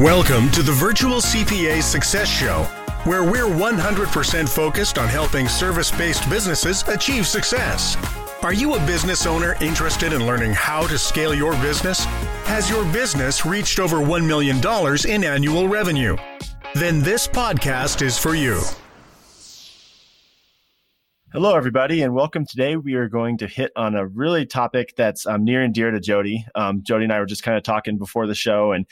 Welcome to the Virtual CPA Success Show, where we're 100% focused on helping service based businesses achieve success. Are you a business owner interested in learning how to scale your business? Has your business reached over $1 million in annual revenue? Then this podcast is for you. Hello, everybody, and welcome. Today, we are going to hit on a really topic that's um, near and dear to Jody. Um, Jody and I were just kind of talking before the show, and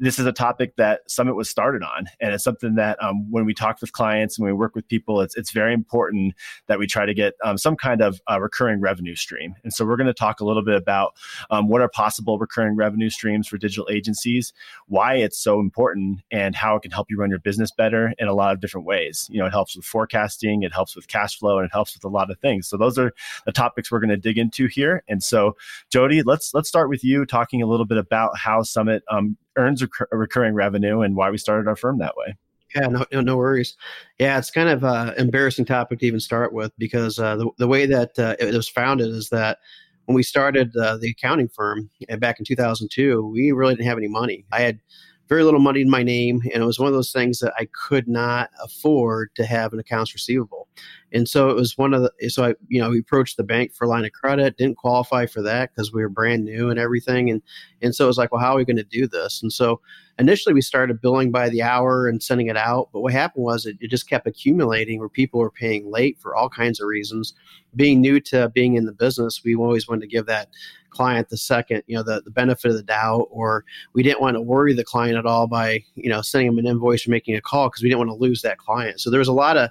this is a topic that Summit was started on, and it's something that um, when we talk with clients and we work with people, it's it's very important that we try to get um, some kind of uh, recurring revenue stream. And so, we're going to talk a little bit about um, what are possible recurring revenue streams for digital agencies, why it's so important, and how it can help you run your business better in a lot of different ways. You know, it helps with forecasting, it helps with cash flow, and it helps helps with a lot of things. So those are the topics we're going to dig into here. And so, Jody, let's let's start with you talking a little bit about how Summit um, earns recur- recurring revenue and why we started our firm that way. Yeah, no, no worries. Yeah, it's kind of an embarrassing topic to even start with because uh, the, the way that uh, it was founded is that when we started uh, the accounting firm uh, back in 2002, we really didn't have any money. I had very little money in my name, and it was one of those things that I could not afford to have an accounts receivable. And so it was one of the so I you know we approached the bank for line of credit, didn't qualify for that because we were brand new and everything, and and so it was like, well, how are we going to do this? And so initially we started billing by the hour and sending it out, but what happened was it, it just kept accumulating where people were paying late for all kinds of reasons. Being new to being in the business, we always wanted to give that client the second, you know, the, the benefit of the doubt, or we didn't want to worry the client at all by, you know, sending them an invoice or making a call because we didn't want to lose that client. So there was a lot of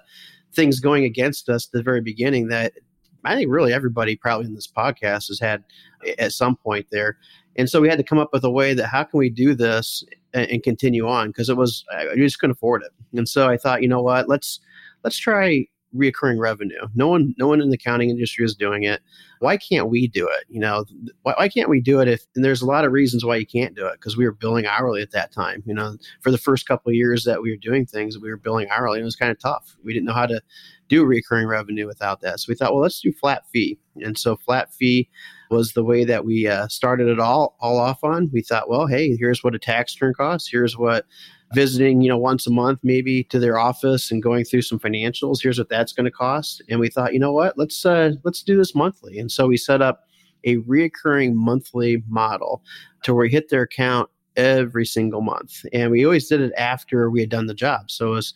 things going against us at the very beginning that I think really everybody probably in this podcast has had at some point there. And so we had to come up with a way that how can we do this and, and continue on because it was I just couldn't afford it. And so I thought, you know what, let's let's try reoccurring revenue. No one, no one in the accounting industry is doing it. Why can't we do it? You know, why, why can't we do it? If and there's a lot of reasons why you can't do it because we were billing hourly at that time. You know, for the first couple of years that we were doing things, we were billing hourly. It was kind of tough. We didn't know how to do recurring revenue without that. So we thought, well, let's do flat fee. And so flat fee was the way that we uh, started it all all off on. We thought, well, hey, here's what a tax return costs. Here's what visiting, you know, once a month maybe to their office and going through some financials. Here's what that's going to cost. And we thought, you know what, let's uh, let's do this monthly. And so we set up a reoccurring monthly model to where we hit their account every single month. And we always did it after we had done the job. So it was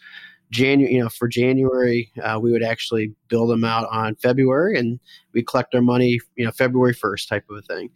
January, you know, for January, uh, we would actually bill them out on February and we collect our money, you know, February 1st type of a thing.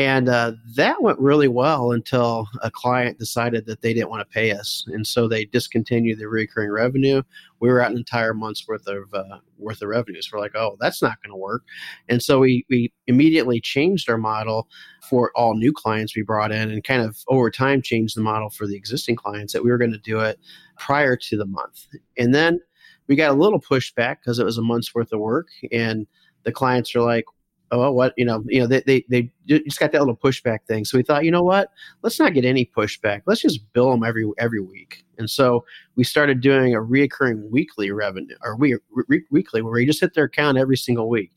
And uh, that went really well until a client decided that they didn't want to pay us, and so they discontinued the recurring revenue. We were at an entire month's worth of uh, worth of revenues. We're like, oh, that's not going to work, and so we we immediately changed our model for all new clients we brought in, and kind of over time changed the model for the existing clients that we were going to do it prior to the month, and then we got a little pushback because it was a month's worth of work, and the clients are like, oh what you know you know they, they they just got that little pushback thing. So we thought you know what? Let's not get any pushback. Let's just bill them every every week. And so we started doing a reoccurring weekly revenue or we re- weekly where we just hit their account every single week.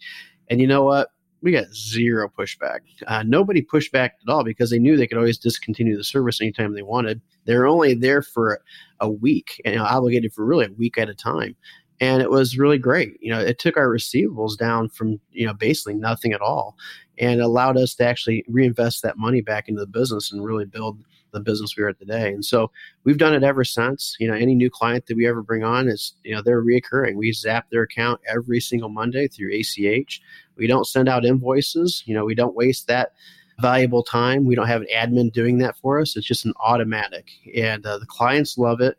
And you know what? We got zero pushback. Uh, nobody pushed back at all because they knew they could always discontinue the service anytime they wanted. They're only there for a week and you know, obligated for really a week at a time and it was really great. You know, it took our receivables down from you know basically nothing at all, and allowed us to actually reinvest that money back into the business and really build the business we are today. And so we've done it ever since. You know, any new client that we ever bring on is you know they're reoccurring. We zap their account every single Monday through ACH. We don't send out invoices. You know, we don't waste that valuable time. We don't have an admin doing that for us. It's just an automatic, and uh, the clients love it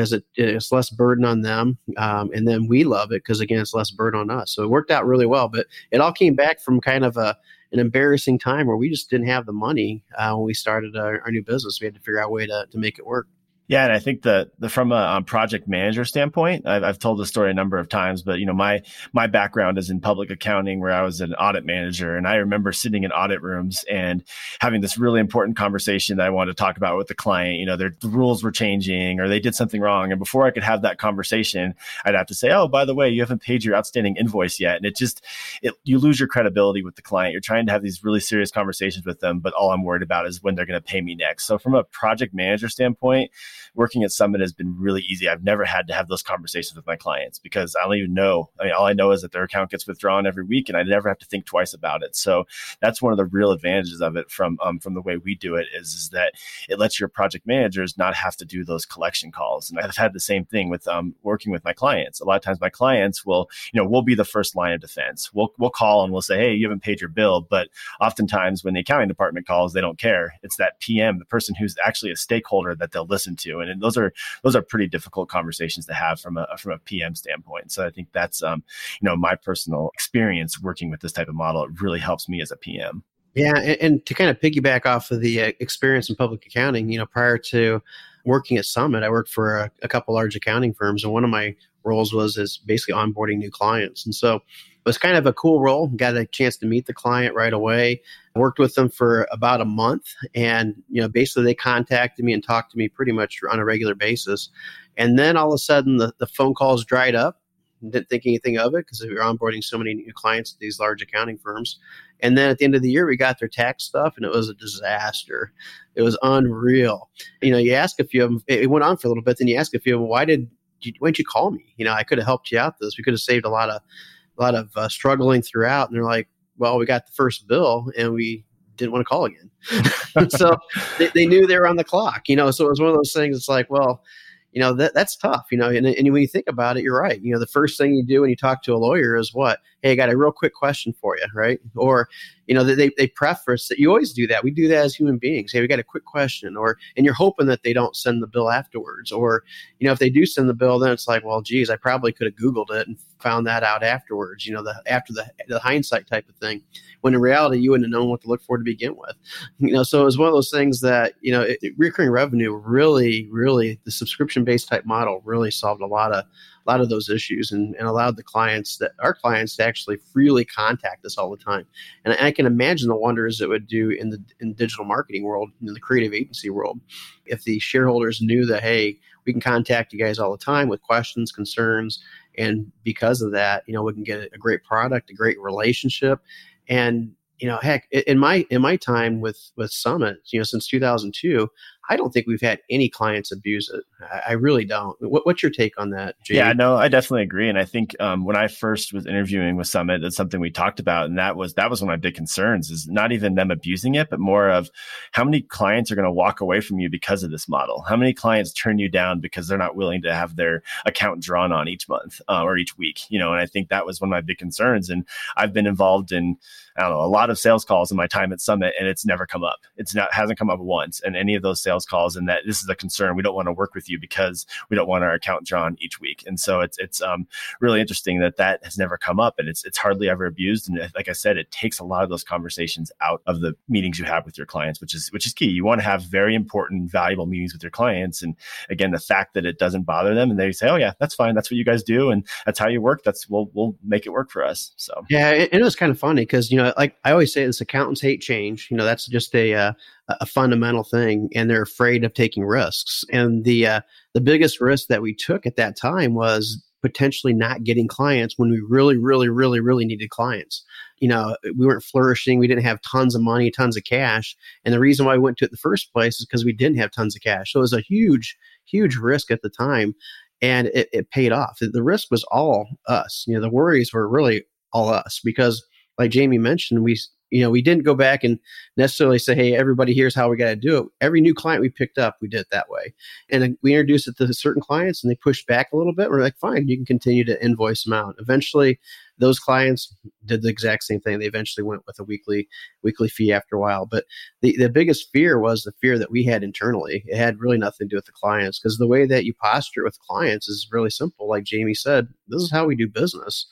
because it, it's less burden on them. Um, and then we love it because, again, it's less burden on us. So it worked out really well. But it all came back from kind of a, an embarrassing time where we just didn't have the money uh, when we started our, our, new business. We had to figure out a way to, to make it work. Yeah, and I think that the, from a um, project manager standpoint, I've, I've told the story a number of times, but you know, my my background is in public accounting, where I was an audit manager, and I remember sitting in audit rooms and having this really important conversation that I wanted to talk about with the client. You know, their the rules were changing, or they did something wrong, and before I could have that conversation, I'd have to say, "Oh, by the way, you haven't paid your outstanding invoice yet," and it just it, you lose your credibility with the client. You're trying to have these really serious conversations with them, but all I'm worried about is when they're going to pay me next. So, from a project manager standpoint working at Summit has been really easy. I've never had to have those conversations with my clients because I don't even know. I mean, all I know is that their account gets withdrawn every week, and I never have to think twice about it. So that's one of the real advantages of it from um, from the way we do it is, is that it lets your project managers not have to do those collection calls. And I've had the same thing with um, working with my clients. A lot of times, my clients will, you know, we'll be the first line of defense. We'll we'll call and we'll say, hey, you haven't paid your bill, but oftentimes when the accounting department calls, they don't care. It's that PM, the person who's actually a stakeholder that they'll listen to and, and those are those are pretty difficult conversations to have from a from a PM standpoint. So I think that's um, you know my personal experience working with this type of model. It really helps me as a PM. Yeah, and, and to kind of piggyback off of the uh, experience in public accounting, you know, prior to working at Summit, I worked for a, a couple large accounting firms, and one of my roles was is basically onboarding new clients. And so it was kind of a cool role. Got a chance to meet the client right away. Worked with them for about a month, and you know, basically they contacted me and talked to me pretty much on a regular basis. And then all of a sudden, the, the phone calls dried up. Didn't think anything of it because we were onboarding so many new clients at these large accounting firms. And then at the end of the year, we got their tax stuff, and it was a disaster. It was unreal. You know, you ask a few of them. It went on for a little bit. Then you ask a few of them, "Why did why didn't you call me? You know, I could have helped you out. This we could have saved a lot of a lot of uh, struggling throughout. And they're like, well, we got the first bill and we didn't want to call again. so they, they, knew they were on the clock, you know. So it was one of those things. It's like, well, you know that that's tough you know and, and when you think about it you're right you know the first thing you do when you talk to a lawyer is what hey i got a real quick question for you right? Or you know they, they preface that you always do that. We do that as human beings. Hey we got a quick question. Or and you're hoping that they don't send the bill afterwards. Or you know if they do send the bill then it's like well geez i probably could have googled it and found that out afterwards you know the after the, the hindsight type of thing. When in reality you wouldn't have known what to look for to begin with. You know so it was one of those things that you know it, recurring revenue really really the subscription based type model really solved a lot of a lot of those issues and, and allowed the clients that our clients to actually freely contact us all the time. And I, can imagine the wonders it would do in the in digital marketing world, in the creative agency world, if the shareholders knew that hey, we can contact you guys all the time with questions, concerns, and because of that, you know, we can get a great product, a great relationship, and you know, heck, in my in my time with with Summit, you know, since 2002, I don't think we've had any clients abuse it. I, really don't. What, what's your take on that? Jay? Yeah, no, I definitely agree. And I think um, when I first was interviewing with Summit, that's something we talked about, and that was that was one of my big concerns is not even them abusing it, but more of how many clients are going to walk away from you because of this model. How many clients turn you down because they're not willing to have their account drawn on each month uh, or each week? You know, and I think that was one of my big concerns. And I've been involved in I don't know a lot of sales calls in my time at Summit, and it's never come up. It's not hasn't come up once, and any of those sales sales calls and that this is a concern. We don't want to work with you because we don't want our account drawn each week. And so it's it's um, really interesting that that has never come up and it's it's hardly ever abused. And like I said, it takes a lot of those conversations out of the meetings you have with your clients, which is which is key. You want to have very important, valuable meetings with your clients. And again, the fact that it doesn't bother them and they say, "Oh yeah, that's fine. That's what you guys do, and that's how you work. That's we'll we'll make it work for us." So yeah, it, it was kind of funny because you know, like I always say, this accountants hate change. You know, that's just a uh, a fundamental thing and they're afraid of taking risks. And the uh, the biggest risk that we took at that time was potentially not getting clients when we really really really really needed clients. You know we weren't flourishing we didn't have tons of money tons of cash and the reason why we went to it in the first place is because we didn't have tons of cash. So it was a huge huge risk at the time and it, it paid off. The risk was all us. You know the worries were really all us because like jamie mentioned we you know, we didn't go back and necessarily say, hey, everybody, here's how we got to do it. Every new client we picked up, we did it that way. And uh, we introduced it to certain clients and they pushed back a little bit. We're like, fine, you can continue to invoice them out. Eventually, those clients did the exact same thing. They eventually went with a weekly weekly fee after a while. But the, the biggest fear was the fear that we had internally. It had really nothing to do with the clients because the way that you posture with clients is really simple. Like Jamie said, this is how we do business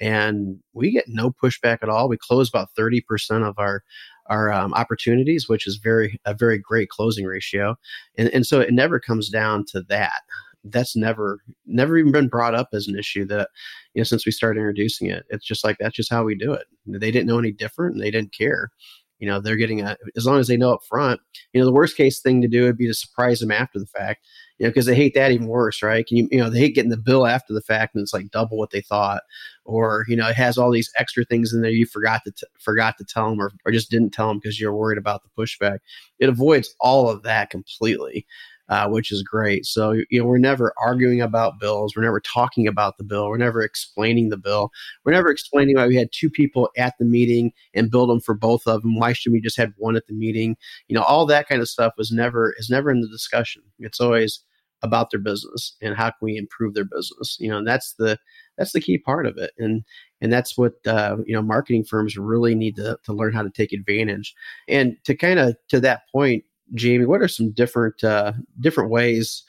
and we get no pushback at all. We close about 30% of our our um, opportunities, which is very a very great closing ratio, and and so it never comes down to that. That's never never even been brought up as an issue that you know since we started introducing it. It's just like that's just how we do it. They didn't know any different, and they didn't care. You know, they're getting a as long as they know up front. You know, the worst case thing to do would be to surprise them after the fact you know, because they hate that even worse, right? Can you, you know, they hate getting the bill after the fact and it's like double what they thought, or you know, it has all these extra things in there you forgot to t- forgot to tell them, or or just didn't tell them because you're worried about the pushback. It avoids all of that completely uh, which is great. So, you know, we're never arguing about bills. We're never talking about the bill. We're never explaining the bill. We're never explaining why we had two people at the meeting and billed them for both of them. Why should we just have one at the meeting? You know, all that kind of stuff was never is never in the discussion. It's always about their business and how can we improve their business. You know, and that's the that's the key part of it. And and that's what uh, you know marketing firms really need to, to learn how to take advantage and to kind of to that point Jamie, what are some different uh, different ways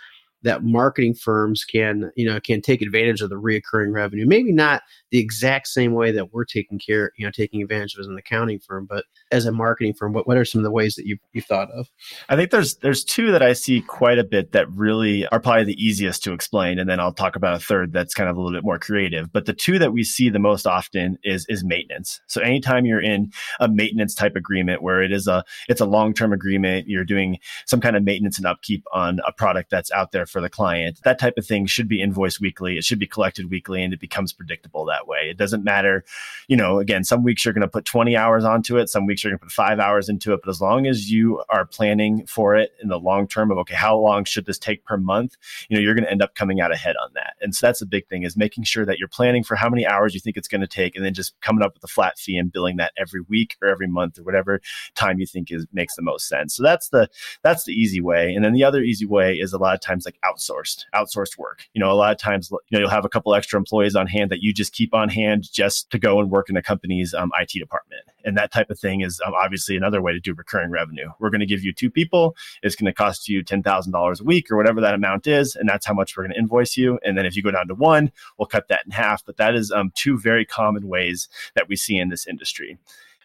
that marketing firms can you know can take advantage of the reoccurring revenue. Maybe not the exact same way that we're taking care you know taking advantage of as an accounting firm but as a marketing firm what, what are some of the ways that you you thought of? I think there's there's two that i see quite a bit that really are probably the easiest to explain and then i'll talk about a third that's kind of a little bit more creative. But the two that we see the most often is is maintenance. So anytime you're in a maintenance type agreement where it is a it's a long-term agreement you're doing some kind of maintenance and upkeep on a product that's out there for the client. That type of thing should be invoiced weekly. It should be collected weekly and it becomes predictable that way. It doesn't matter, you know, again, some weeks you're going to put 20 hours onto it, some weeks you're going to put five hours into it. But as long as you are planning for it in the long term of, okay, how long should this take per month? You know, you're going to end up coming out ahead on that. And so that's a big thing is making sure that you're planning for how many hours you think it's going to take and then just coming up with a flat fee and billing that every week or every month or whatever time you think is makes the most sense. So that's the that's the easy way. And then the other easy way is a lot of times like outsourced, outsourced work. You know, a lot of times, you know, you'll have a couple extra employees on hand that you just keep on hand just to go and work in a company's um, IT department. And that type of thing is um, obviously another way to do recurring revenue. We're going to give you two people. It's going to cost you $10,000 a week or whatever that amount is. And that's how much we're going to invoice you. And then if you go down to one, we'll cut that in half. But that is um, two very common ways that we see in this industry.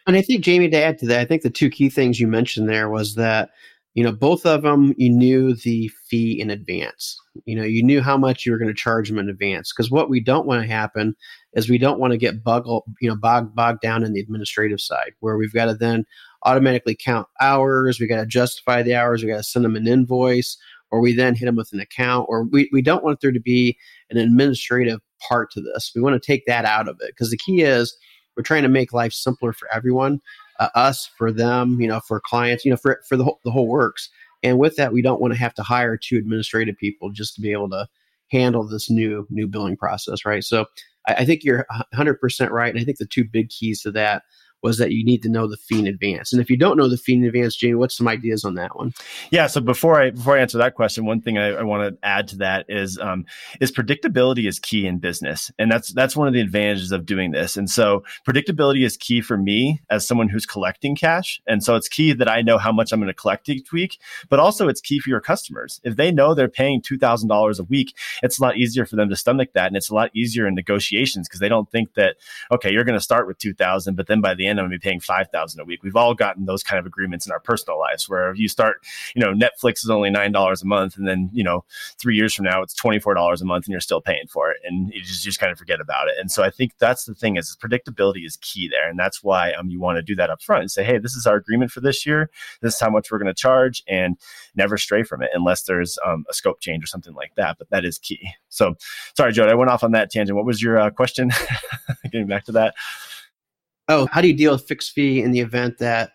And I think, Jamie, to add to that, I think the two key things you mentioned there was that you know both of them you knew the fee in advance. You know you knew how much you were going to charge them in advance because what we don't want to happen is we don't want to get buggled you know bogged, bogged down in the administrative side where we've got to then automatically count hours we got to justify the hours we got to send them an invoice or we then hit them with an account or we, we don't want there to be an administrative part to this. We want to take that out of it because the key is we're trying to make life simpler for everyone uh, us, for them, you know, for clients, you know, for for the whole, the whole works. And with that, we don't want to have to hire two administrative people just to be able to handle this new new billing process, right? So I, I think you're 100% right, and I think the two big keys to that was that you need to know the fee in advance. And if you don't know the fee in advance, Jamie, what's some ideas on that one? Yeah. So before I before I answer that question, one thing I, I want to add to that is um, is predictability is key in business, and that's that's one of the advantages of doing this. And so predictability is key for me as someone who's collecting cash, and so it's key that I know how much I'm going to collect each week. But also, it's key for your customers. If they know they're paying two thousand dollars a week, it's a lot easier for them to stomach that, and it's a lot easier in negotiations because they don't think that okay, you're going to start with two thousand, but then by the end I'm going to be paying five thousand a week. We've all gotten those kind of agreements in our personal lives where you start, you know, Netflix is only nine dollars a month, and then you know, three years from now it's twenty four dollars a month, and you're still paying for it, and you just, just kind of forget about it. And so I think that's the thing is predictability is key there, and that's why um you want to do that up front and say, hey, this is our agreement for this year. This is how much we're going to charge, and never stray from it unless there's um, a scope change or something like that. But that is key. So sorry, Joe, I went off on that tangent. What was your uh, question? Getting back to that oh, how do you deal with fixed fee in the event that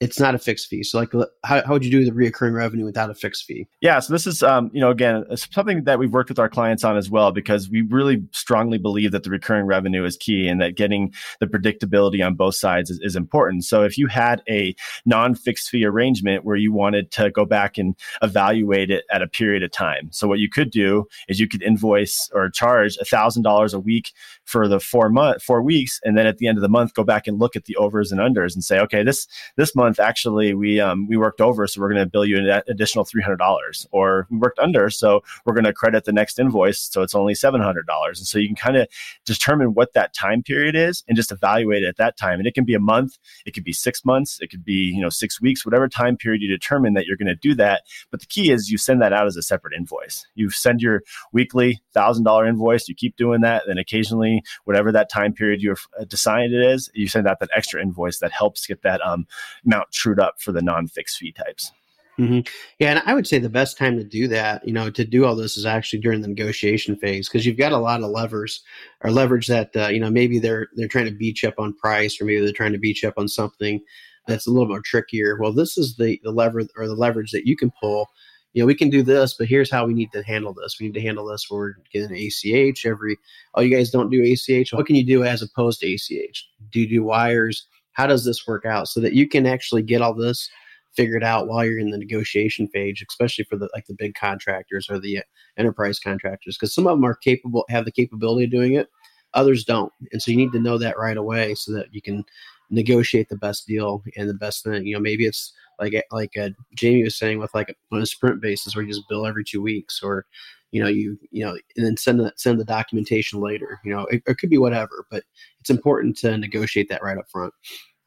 it's not a fixed fee. So, like, how, how would you do the reoccurring revenue without a fixed fee? Yeah. So, this is, um, you know, again, something that we've worked with our clients on as well, because we really strongly believe that the recurring revenue is key and that getting the predictability on both sides is, is important. So, if you had a non fixed fee arrangement where you wanted to go back and evaluate it at a period of time, so what you could do is you could invoice or charge $1,000 a week for the four month, four weeks. And then at the end of the month, go back and look at the overs and unders and say, okay, this, this month, actually we um, we worked over, so we're going to bill you an additional three hundred dollars, or we worked under, so we're going to credit the next invoice, so it's only seven hundred dollars, and so you can kind of determine what that time period is and just evaluate it at that time, and it can be a month, it could be six months, it could be you know six weeks, whatever time period you determine that you're going to do that. But the key is you send that out as a separate invoice. You send your weekly thousand dollar invoice, you keep doing that, then occasionally whatever that time period you've decided it is, you send out that extra invoice that helps get that um, amount trued up for the non-fixed fee types. Mm-hmm. Yeah, and I would say the best time to do that, you know, to do all this is actually during the negotiation phase because you've got a lot of levers or leverage that uh, you know maybe they're they're trying to beat you up on price or maybe they're trying to beat you up on something that's a little more trickier. Well, this is the the lever or the leverage that you can pull. You know, we can do this, but here's how we need to handle this. We need to handle this. We're getting ACH every. Oh, you guys don't do ACH. What can you do as opposed to ACH? Do you do wires? How does this work out so that you can actually get all this figured out while you're in the negotiation phase, especially for the like the big contractors or the uh, enterprise contractors, because some of them are capable, have the capability of doing it, others don't, and so you need to know that right away so that you can negotiate the best deal and the best thing. You know, maybe it's like like uh, Jamie was saying with like on a sprint basis where you just bill every two weeks, or you know you you know and then send the send the documentation later. You know, it, it could be whatever, but it's important to negotiate that right up front.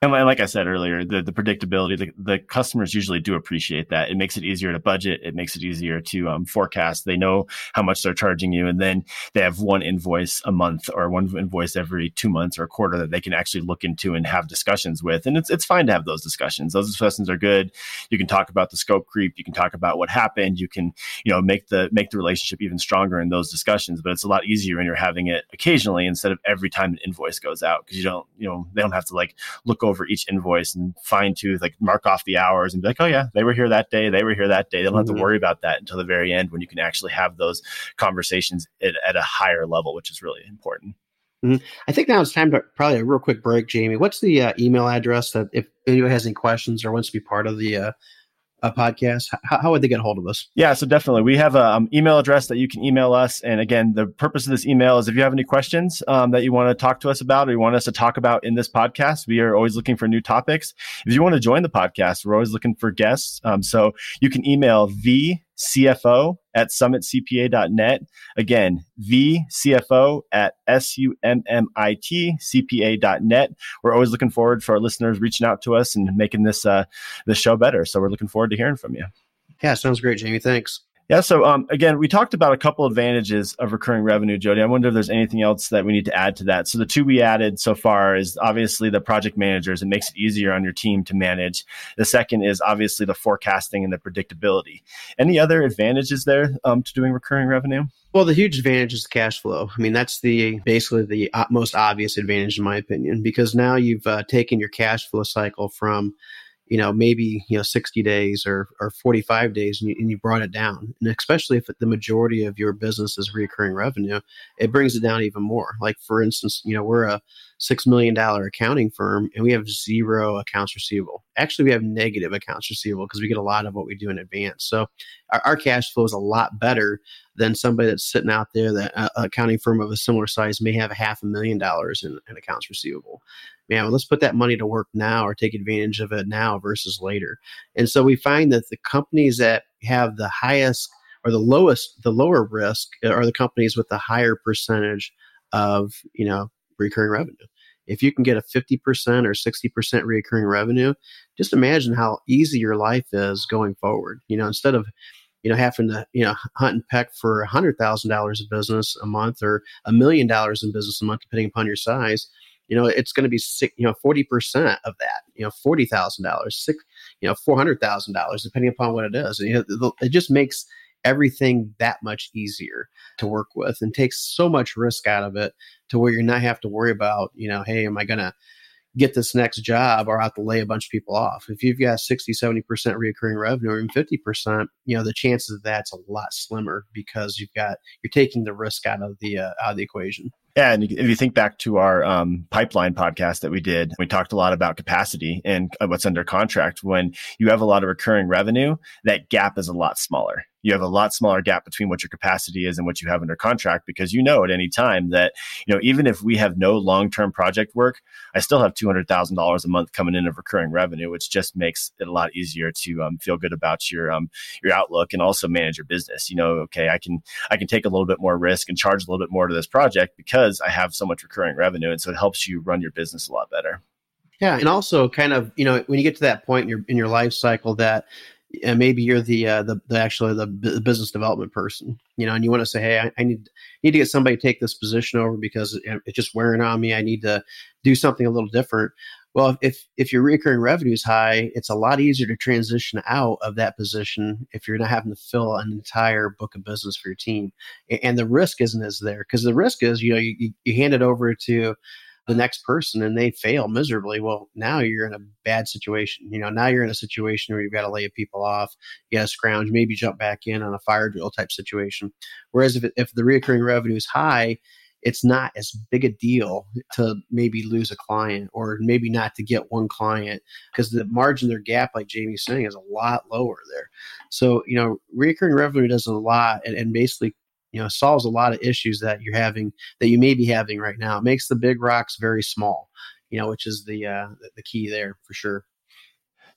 And like I said earlier, the, the predictability, the, the customers usually do appreciate that. It makes it easier to budget. It makes it easier to um, forecast. They know how much they're charging you. And then they have one invoice a month or one invoice every two months or a quarter that they can actually look into and have discussions with. And it's, it's fine to have those discussions. Those discussions are good. You can talk about the scope creep. You can talk about what happened. You can, you know, make the, make the relationship even stronger in those discussions. But it's a lot easier when you're having it occasionally instead of every time an invoice goes out because you don't, you know, they don't have to like look over each invoice and fine tune, like mark off the hours and be like, oh yeah, they were here that day, they were here that day. They don't mm-hmm. have to mm-hmm. worry about that until the very end when you can actually have those conversations at, at a higher level, which is really important. Mm-hmm. I think now it's time to probably a real quick break, Jamie. What's the uh, email address that if anyone has any questions or wants to be part of the uh, a podcast, how, how, would they get a hold of us? Yeah, so definitely. We have an um, email address that you can email us. And again, the purpose of this email is if you have any questions um, that you want to talk to us about or you want us to talk about in this podcast, we are always looking for new topics. If you want to join the podcast, we're always looking for guests. Um, so you can email the CFO at summitcpa.net. Again, the CFO at S-U-M-M-I-T CPA.net. We're always looking forward for our listeners reaching out to us and making this, uh, this show better. So we're looking forward to hearing from you. Yeah, sounds great, Jamie. Thanks. Yeah. So um, again, we talked about a couple advantages of recurring revenue, Jody. I wonder if there's anything else that we need to add to that. So the two we added so far is obviously the project managers. It makes it easier on your team to manage. The second is obviously the forecasting and the predictability. Any other advantages there um, to doing recurring revenue? Well, the huge advantage is cash flow. I mean, that's the basically the most obvious advantage in my opinion, because now you've uh, taken your cash flow cycle from you know maybe you know 60 days or, or 45 days and you, and you brought it down. And especially if the majority of your business is recurring revenue it brings it down even more. Like for instance you know we're a six million dollar accounting firm and we have zero accounts receivable. Actually we have negative accounts receivable because we get a lot of what we do in advance. So our, our cash flow is a lot better than somebody that's sitting out there that uh, accounting firm of a similar size may have a half a million dollars in, in accounts receivable. Man, well, let's put that money to work now or take advantage of it now versus later. And so we find that the companies that have the highest or the lowest, the lower risk are the companies with the higher percentage of, you know, recurring revenue. If you can get a 50% or 60% recurring revenue, just imagine how easy your life is going forward. You know, instead of you know, having to, you know, hunt and peck for a hundred thousand dollars of business a month or a million dollars in business a month, depending upon your size, you know, it's going to be you know, 40% of that, you know, $40,000, six, you know, $400,000, depending upon what it is. And, you know, it just makes everything that much easier to work with and takes so much risk out of it to where you're not have to worry about, you know, hey, am I going to get this next job or I have to lay a bunch of people off. If you've got 60, 70% recurring revenue or even 50%, you know, the chances of that's a lot slimmer because you've got, you're taking the risk out of the, uh, out of the equation. Yeah, and if you think back to our um, pipeline podcast that we did, we talked a lot about capacity and what's under contract. When you have a lot of recurring revenue, that gap is a lot smaller you have a lot smaller gap between what your capacity is and what you have under contract because you know at any time that, you know, even if we have no long term project work, I still have $200,000 a month coming in of recurring revenue, which just makes it a lot easier to um, feel good about your, um, your outlook and also manage your business. You know, okay, I can, I can take a little bit more risk and charge a little bit more to this project because I have so much recurring revenue. And so it helps you run your business a lot better. Yeah, and also kind of you know when you get to that point in your in your life cycle that and maybe you're the uh, the, the actually the, the business development person, you know, and you want to say, hey, I, I, need need to get somebody to take this position over because it's just wearing on me. I need to do something a little different. Well, if if your recurring revenue is high, it's a lot easier to transition out of that position if you're not having to fill an entire book of business for your team, and the risk isn't as there because the risk is you know you, you hand it over to the next person and they fail miserably, well, now you're in a bad situation. You know, now you're in a situation where you've got to lay people off, you got to scrounge, maybe jump back in on a fire drill type situation. Whereas if, if the recurring revenue is high, it's not as big a deal to maybe lose a client or maybe not to get one client because the margin their gap like jamie's saying is a lot lower there so you know recurring revenue does a lot and, and basically you know solves a lot of issues that you're having that you may be having right now it makes the big rocks very small you know which is the uh the key there for sure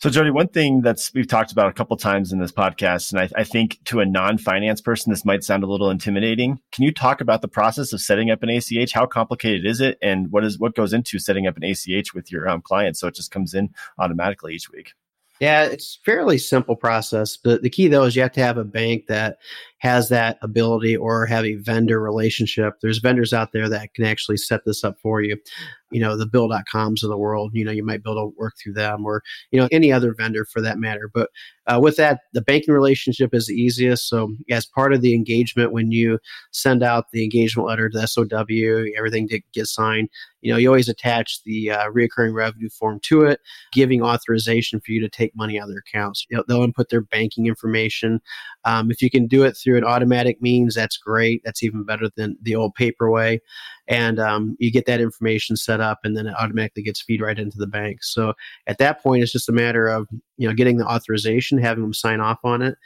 so, Jody, one thing that's we've talked about a couple times in this podcast, and I, I, think to a non-finance person, this might sound a little intimidating. Can you talk about the process of setting up an ACH? How complicated is it, and what is what goes into setting up an ACH with your um, clients so it just comes in automatically each week? Yeah, it's fairly simple process. But the key though is you have to have a bank that has that ability or have a vendor relationship. There's vendors out there that can actually set this up for you. You know, the bill.coms of the world, you know, you might be able to work through them or, you know, any other vendor for that matter. But uh, with that, the banking relationship is the easiest. So, as part of the engagement, when you send out the engagement letter to SOW, everything gets signed, you know, you always attach the uh, reoccurring revenue form to it, giving authorization for you to take money out of their accounts. You know, they'll input their banking information. Um, if you can do it through an automatic means, that's great. That's even better than the old paper way. And um, you get that information set up, and then it automatically gets feed right into the bank. So at that point, it's just a matter of you know getting the authorization, having them sign off on it.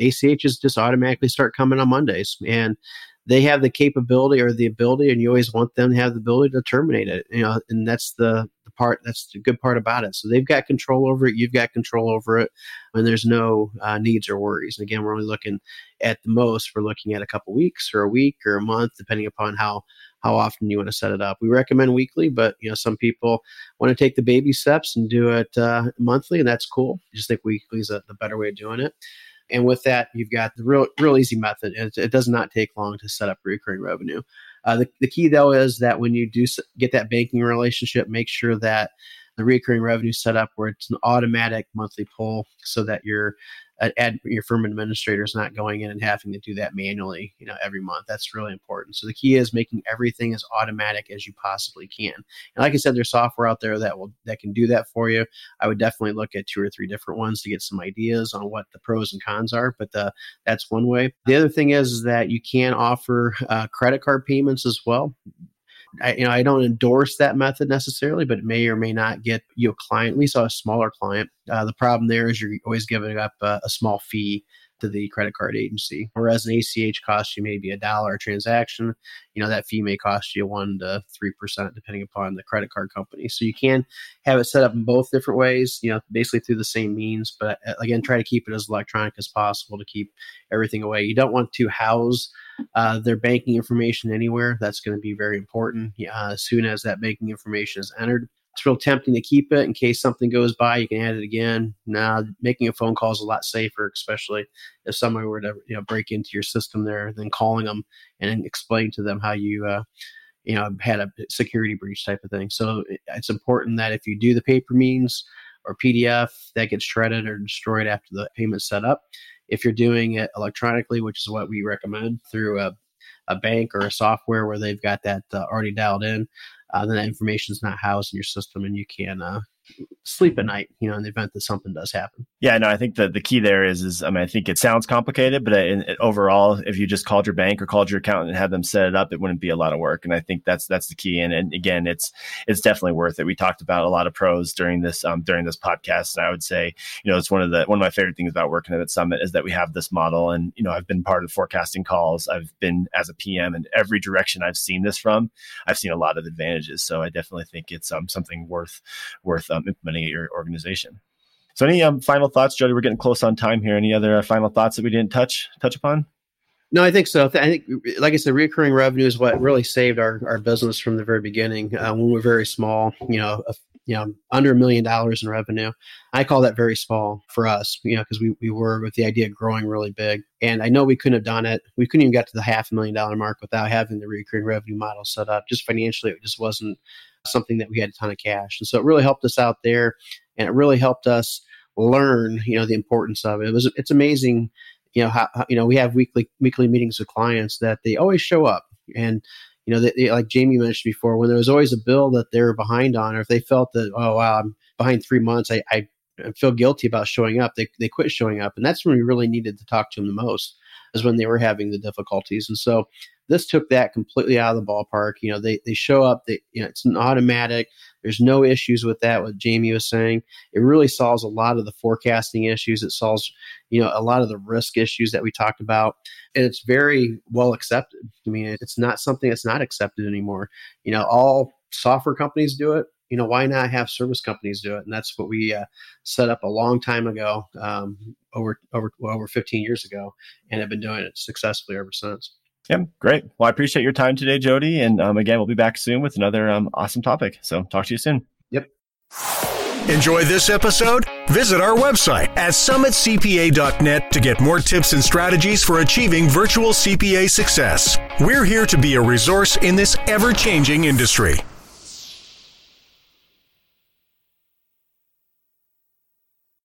ACHs just automatically start coming on Mondays, and they have the capability or the ability, and you always want them to have the ability to terminate it. You know, and that's the the part that's the good part about it. So they've got control over it, you've got control over it, and there's no uh, needs or worries. And again, we're only looking at the most. We're looking at a couple weeks or a week or a month, depending upon how how often you want to set it up. We recommend weekly, but you know some people want to take the baby steps and do it uh, monthly, and that's cool. I just think weekly is a, the better way of doing it. And with that, you've got the real, real easy method. It, it does not take long to set up recurring revenue. Uh, the, the key, though, is that when you do get that banking relationship, make sure that the recurring revenue set up where it's an automatic monthly pull so that you're ad, your firm administrator is not going in and having to do that manually, you know, every month. That's really important. So the key is making everything as automatic as you possibly can. And like I said, there's software out there that will that can do that for you. I would definitely look at two or three different ones to get some ideas on what the pros and cons are. But the, that's one way. The other thing is, is that you can offer uh, credit card payments as well. I, you know, I don't endorse that method necessarily, but it may or may not get you a client, at least a smaller client. Uh, the problem there is you're always giving up a, a small fee to the credit card agency. Whereas an ACH costs you maybe a dollar a transaction, you know, that fee may cost you one to three percent depending upon the credit card company. So you can have it set up in both different ways, you know, basically through the same means. But uh, again, try to keep it as electronic as possible to keep everything away. You don't want to house uh, their banking information anywhere. That's going to be very important. Uh, as soon as that banking information is entered, it's real tempting to keep it in case something goes by. You can add it again. Now, making a phone call is a lot safer, especially if someone were to you know break into your system there, than calling them and explain to them how you uh, you know had a security breach type of thing. So it's important that if you do the paper means or PDF, that gets shredded or destroyed after the payment set up. If you're doing it electronically, which is what we recommend through a, a bank or a software where they've got that uh, already dialed in, uh, then that information is not housed in your system and you can uh, sleep at night, you know, in the event that something does happen. Yeah, no, I think the the key there is is I mean I think it sounds complicated, but in, in, overall, if you just called your bank or called your accountant and had them set it up, it wouldn't be a lot of work. And I think that's that's the key. And, and again, it's it's definitely worth it. We talked about a lot of pros during this um, during this podcast, and I would say you know it's one of the one of my favorite things about working at Summit is that we have this model. And you know I've been part of forecasting calls. I've been as a PM, and every direction I've seen this from, I've seen a lot of advantages. So I definitely think it's um, something worth worth um, implementing at your organization. So, any um, final thoughts, Jody? We're getting close on time here. Any other uh, final thoughts that we didn't touch touch upon? No, I think so. I think, like I said, recurring revenue is what really saved our, our business from the very beginning. Uh, when we were very small, you know, a, you know, under a million dollars in revenue, I call that very small for us. You know, because we we were with the idea of growing really big, and I know we couldn't have done it. We couldn't even get to the half a million dollar mark without having the recurring revenue model set up. Just financially, it just wasn't something that we had a ton of cash, and so it really helped us out there, and it really helped us learn, you know, the importance of it. It was it's amazing, you know, how, how you know we have weekly weekly meetings with clients that they always show up and you know, they, they, like Jamie mentioned before, when there was always a bill that they were behind on, or if they felt that, oh, wow, I'm behind three months, I, I feel guilty about showing up, they, they quit showing up. And that's when we really needed to talk to them the most, is when they were having the difficulties. And so this took that completely out of the ballpark. You know, they, they show up, they, you know, it's an automatic. There's no issues with that, what Jamie was saying. It really solves a lot of the forecasting issues. It solves, you know, a lot of the risk issues that we talked about. And it's very well accepted. I mean, it's not something that's not accepted anymore. You know, all software companies do it. You know, why not have service companies do it? And that's what we uh, set up a long time ago, um, over over well, over 15 years ago, and have been doing it successfully ever since. Yeah, great. Well, I appreciate your time today, Jody. And um, again, we'll be back soon with another um, awesome topic. So talk to you soon. Yep. Enjoy this episode? Visit our website at summitcpa.net to get more tips and strategies for achieving virtual CPA success. We're here to be a resource in this ever changing industry.